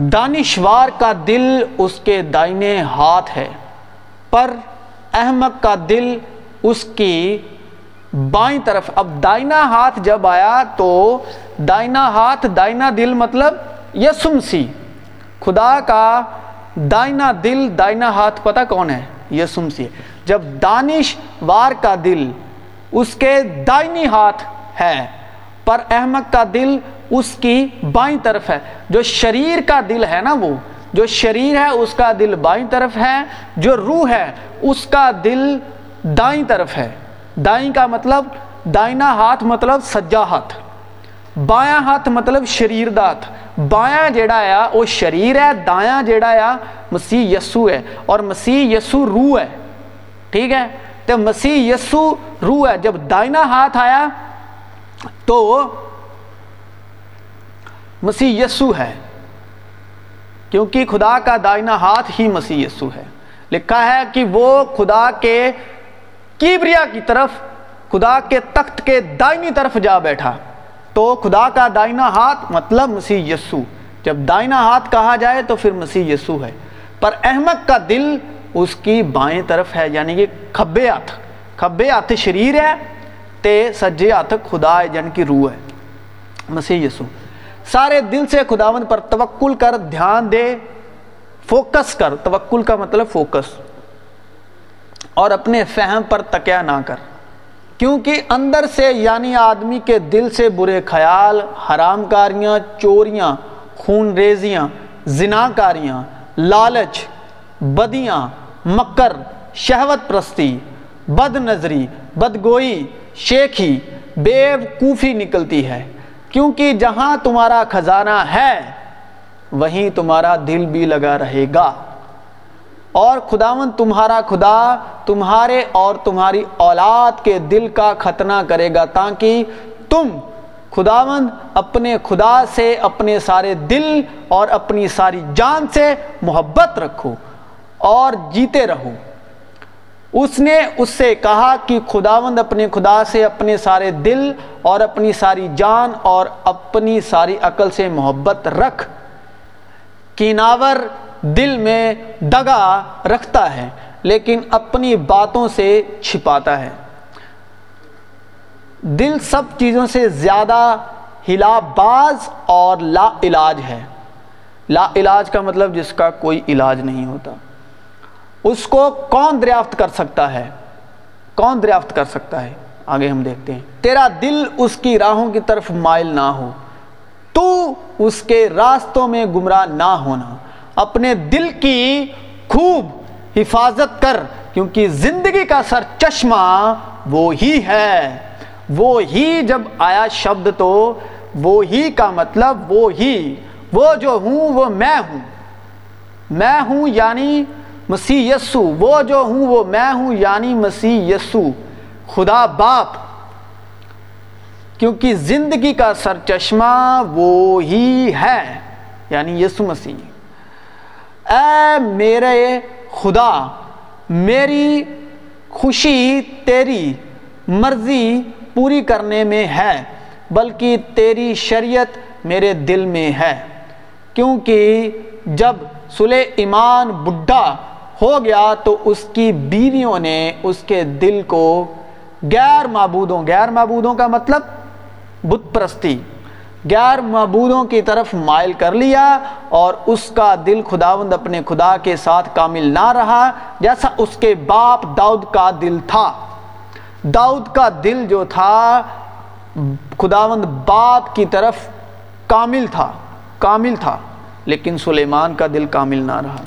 دانشوار کا دل اس کے دائنے ہاتھ ہے، پر احمق کا دل اس کی بائیں طرف۔ اب دائنا ہاتھ جب آیا تو دائنا ہاتھ دائنا دل مطلب یسمسی خدا کا دائنا دل دائنا ہاتھ پتہ کون ہے؟ یسمسی جب دانش وار کا دل اس کے دائنی ہاتھ ہے، پر احمد کا دل اس کی بائیں طرف ہے۔ جو شریر کا دل ہے نا وہ، جو شریر ہے، اس کا دل بائیں طرف ہے، جو روح ہے، اس کا دل دائیں طرف ہے۔ دائیں کا مطلب دائنا ہاتھ مطلب سجا ہاتھ۔ بایاں ہاتھ مطلب شریر دات۔ بایاں جیڑا ہے، وہ شریر ہے، دایاں جیڑا ہے، مسیح یسو ہے۔ اور مسیح یسو روح ہے۔ ٹھیک ہے؟ تو مسیح یسو روح ہے۔ جب دائنا ہاتھ آیا تو مسیح یسو ہے۔ کیونکہ خدا کا دائنا ہاتھ ہی مسیح یسو ہے۔ لکھا ہے کہ وہ خدا کے کیبریا کی طرف، خدا کے تخت کے دائنی طرف جا بیٹھا۔ تو خدا کا دائنا ہاتھ مطلب مسیح یسو۔ جب دائنا ہاتھ کہا جائے تو پھر مسیح یسو ہے۔ پر احمد کا دل اس کی بائیں طرف ہے یعنی کہ کھبے ہاتھ۔ کھبے ہاتھ شریر ہے، تے سجے ہاتھ خدا ہے یعنی جن کی روح ہے۔ مسیح یسو۔ سارے دل سے خداوند پر توکل کر، دھیان دے، فوکس کر۔ توکل کا مطلب فوکس۔ اور اپنے فہم پر تکیا نہ کر۔ کیونکہ اندر سے یعنی آدمی کے دل سے برے خیال، حرام کاریاں، چوریاں، خون ریزیاں، زنا کاریاں، لالچ، بدیاں، مکر، شہوت پرستی بد نظری بدگوئی شیخی کوفی نکلتی ہے۔ کیونکہ جہاں تمہارا خزانہ ہے، وہیں تمہارا دل بھی لگا رہے گا۔ اور خداون تمہارا خدا تمہارے اور تمہاری اولاد کے دل کا ختنہ کرے گا، تاکہ تم خداون اپنے خدا سے، اپنے سارے دل اور اپنی ساری جان سے محبت رکھو اور جیتے رہو۔ اس نے اس سے کہا کہ خداوند اپنے خدا سے اپنے سارے دل اور اپنی ساری جان اور اپنی ساری عقل سے محبت رکھ۔ کیناور دل میں دگا رکھتا ہے، لیکن اپنی باتوں سے چھپاتا ہے۔ دل سب چیزوں سے زیادہ ہلا باز اور لا علاج ہے۔ لا علاج کا مطلب جس کا کوئی علاج نہیں ہوتا۔ اس کو کون دریافت کر سکتا ہے؟ کون دریافت کر سکتا ہے؟ آگے ہم دیکھتے ہیں۔ تیرا دل اس کی راہوں کی طرف مائل نہ ہو۔ تو اس کے راستوں میں گمراہ نہ ہونا۔ اپنے دل کی خوب حفاظت کر، کیونکہ زندگی کا سر چشمہ وہ ہی ہے۔ وہ ہی جب آیا شبد تو، وہ ہی کا مطلب وہ ہی۔ وہ جو ہوں، وہ میں ہوں۔ میں ہوں یعنی مسیح یسو، وہ جو ہوں، وہ میں ہوں یعنی مسیح یسو، خدا باپ۔ کیونکہ زندگی کا سر چشمہ وہ ہی ہے یعنی یسو مسیح۔ اے میرے خدا، میری خوشی تیری مرضی پوری کرنے میں ہے، بلکہ تیری شریعت میرے دل میں ہے۔ کیونکہ جب سلے ایمان بڈھا ہو گیا تو اس کی بیویوں نے اس کے دل کو غیر معبودوں غیر معبودوں کا مطلب بت پرستی، غیر معبودوں کی طرف مائل کر لیا اور اس کا دل خداوند اپنے خدا کے ساتھ کامل نہ رہا، جیسا اس کے باپ داؤد کا دل تھا۔ داؤد کا دل جو تھا، خداوند باپ کی طرف کامل تھا کامل تھا، لیکن سلیمان کا دل کامل نہ رہا۔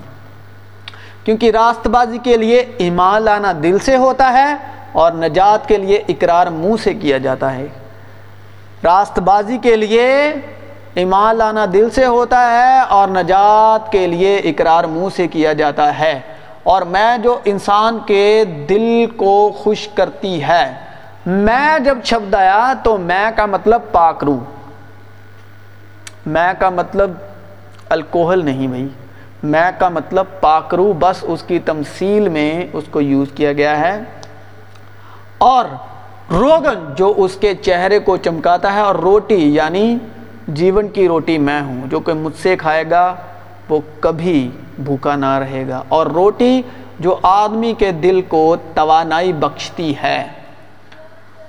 کیونکہ راست بازی کے لیے ایمان لانا دل سے ہوتا ہے اور نجات کے لیے اقرار منہ سے کیا جاتا ہے۔ راست بازی کے لیے ایمان لانا دل سے ہوتا ہے اور نجات کے لیے اقرار منہ سے کیا جاتا ہے۔ اور میں جو انسان کے دل کو خوش کرتی ہے، میں جب شبد آیا تو میں کا مطلب پاکرو میں کا مطلب الکوہل نہیں بھائی۔ میں کا مطلب پاکرو بس اس کی تمثیل میں اس کو یوز کیا گیا ہے۔ اور روگن جو اس کے چہرے کو چمکاتا ہے اور روٹی یعنی جیون کی روٹی میں ہوں، جو کہ مجھ سے کھائے گا، وہ کبھی بھوکا نہ رہے گا۔ اور روٹی جو آدمی کے دل کو توانائی بخشتی ہے۔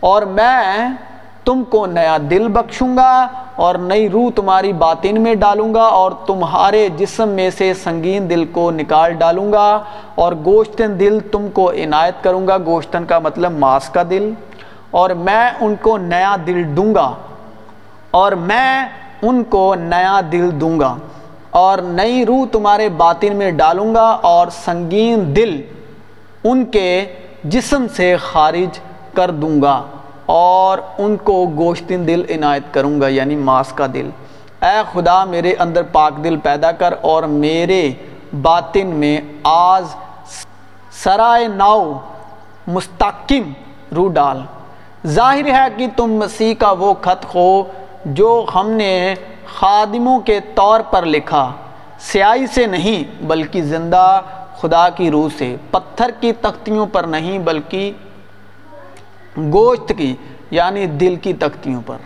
اور میں تم کو نیا دل بخشوں گا اور نئی روح تمہاری باطن میں ڈالوں گا اور تمہارے جسم میں سے سنگین دل کو نکال ڈالوں گا اور گوشتن دل تم کو عنایت کروں گا۔ گوشتن کا مطلب ماس کا دل۔ اور میں ان کو نیا دل دوں گا۔ اور میں ان کو نیا دل دوں گا۔ اور نئی روح تمہارے باطن میں ڈالوں گا اور سنگین دل ان کے جسم سے خارج کر دوں گا۔ اور ان کو گوشتن دل عنایت کروں گا یعنی ماس کا دل۔ اے خدا، میرے اندر پاک دل پیدا کر اور میرے باطن میں آز سرائے ناؤ مستقم روح ڈال۔ ظاہر ہے کہ تم مسیح کا وہ خط ہو جو ہم نے خادموں کے طور پر لکھا۔ سیاہی سے نہیں، بلکہ زندہ خدا کی روح سے۔ پتھر کی تختیوں پر نہیں، بلکہ گوشت کی یعنی دل کی تختیوں پر۔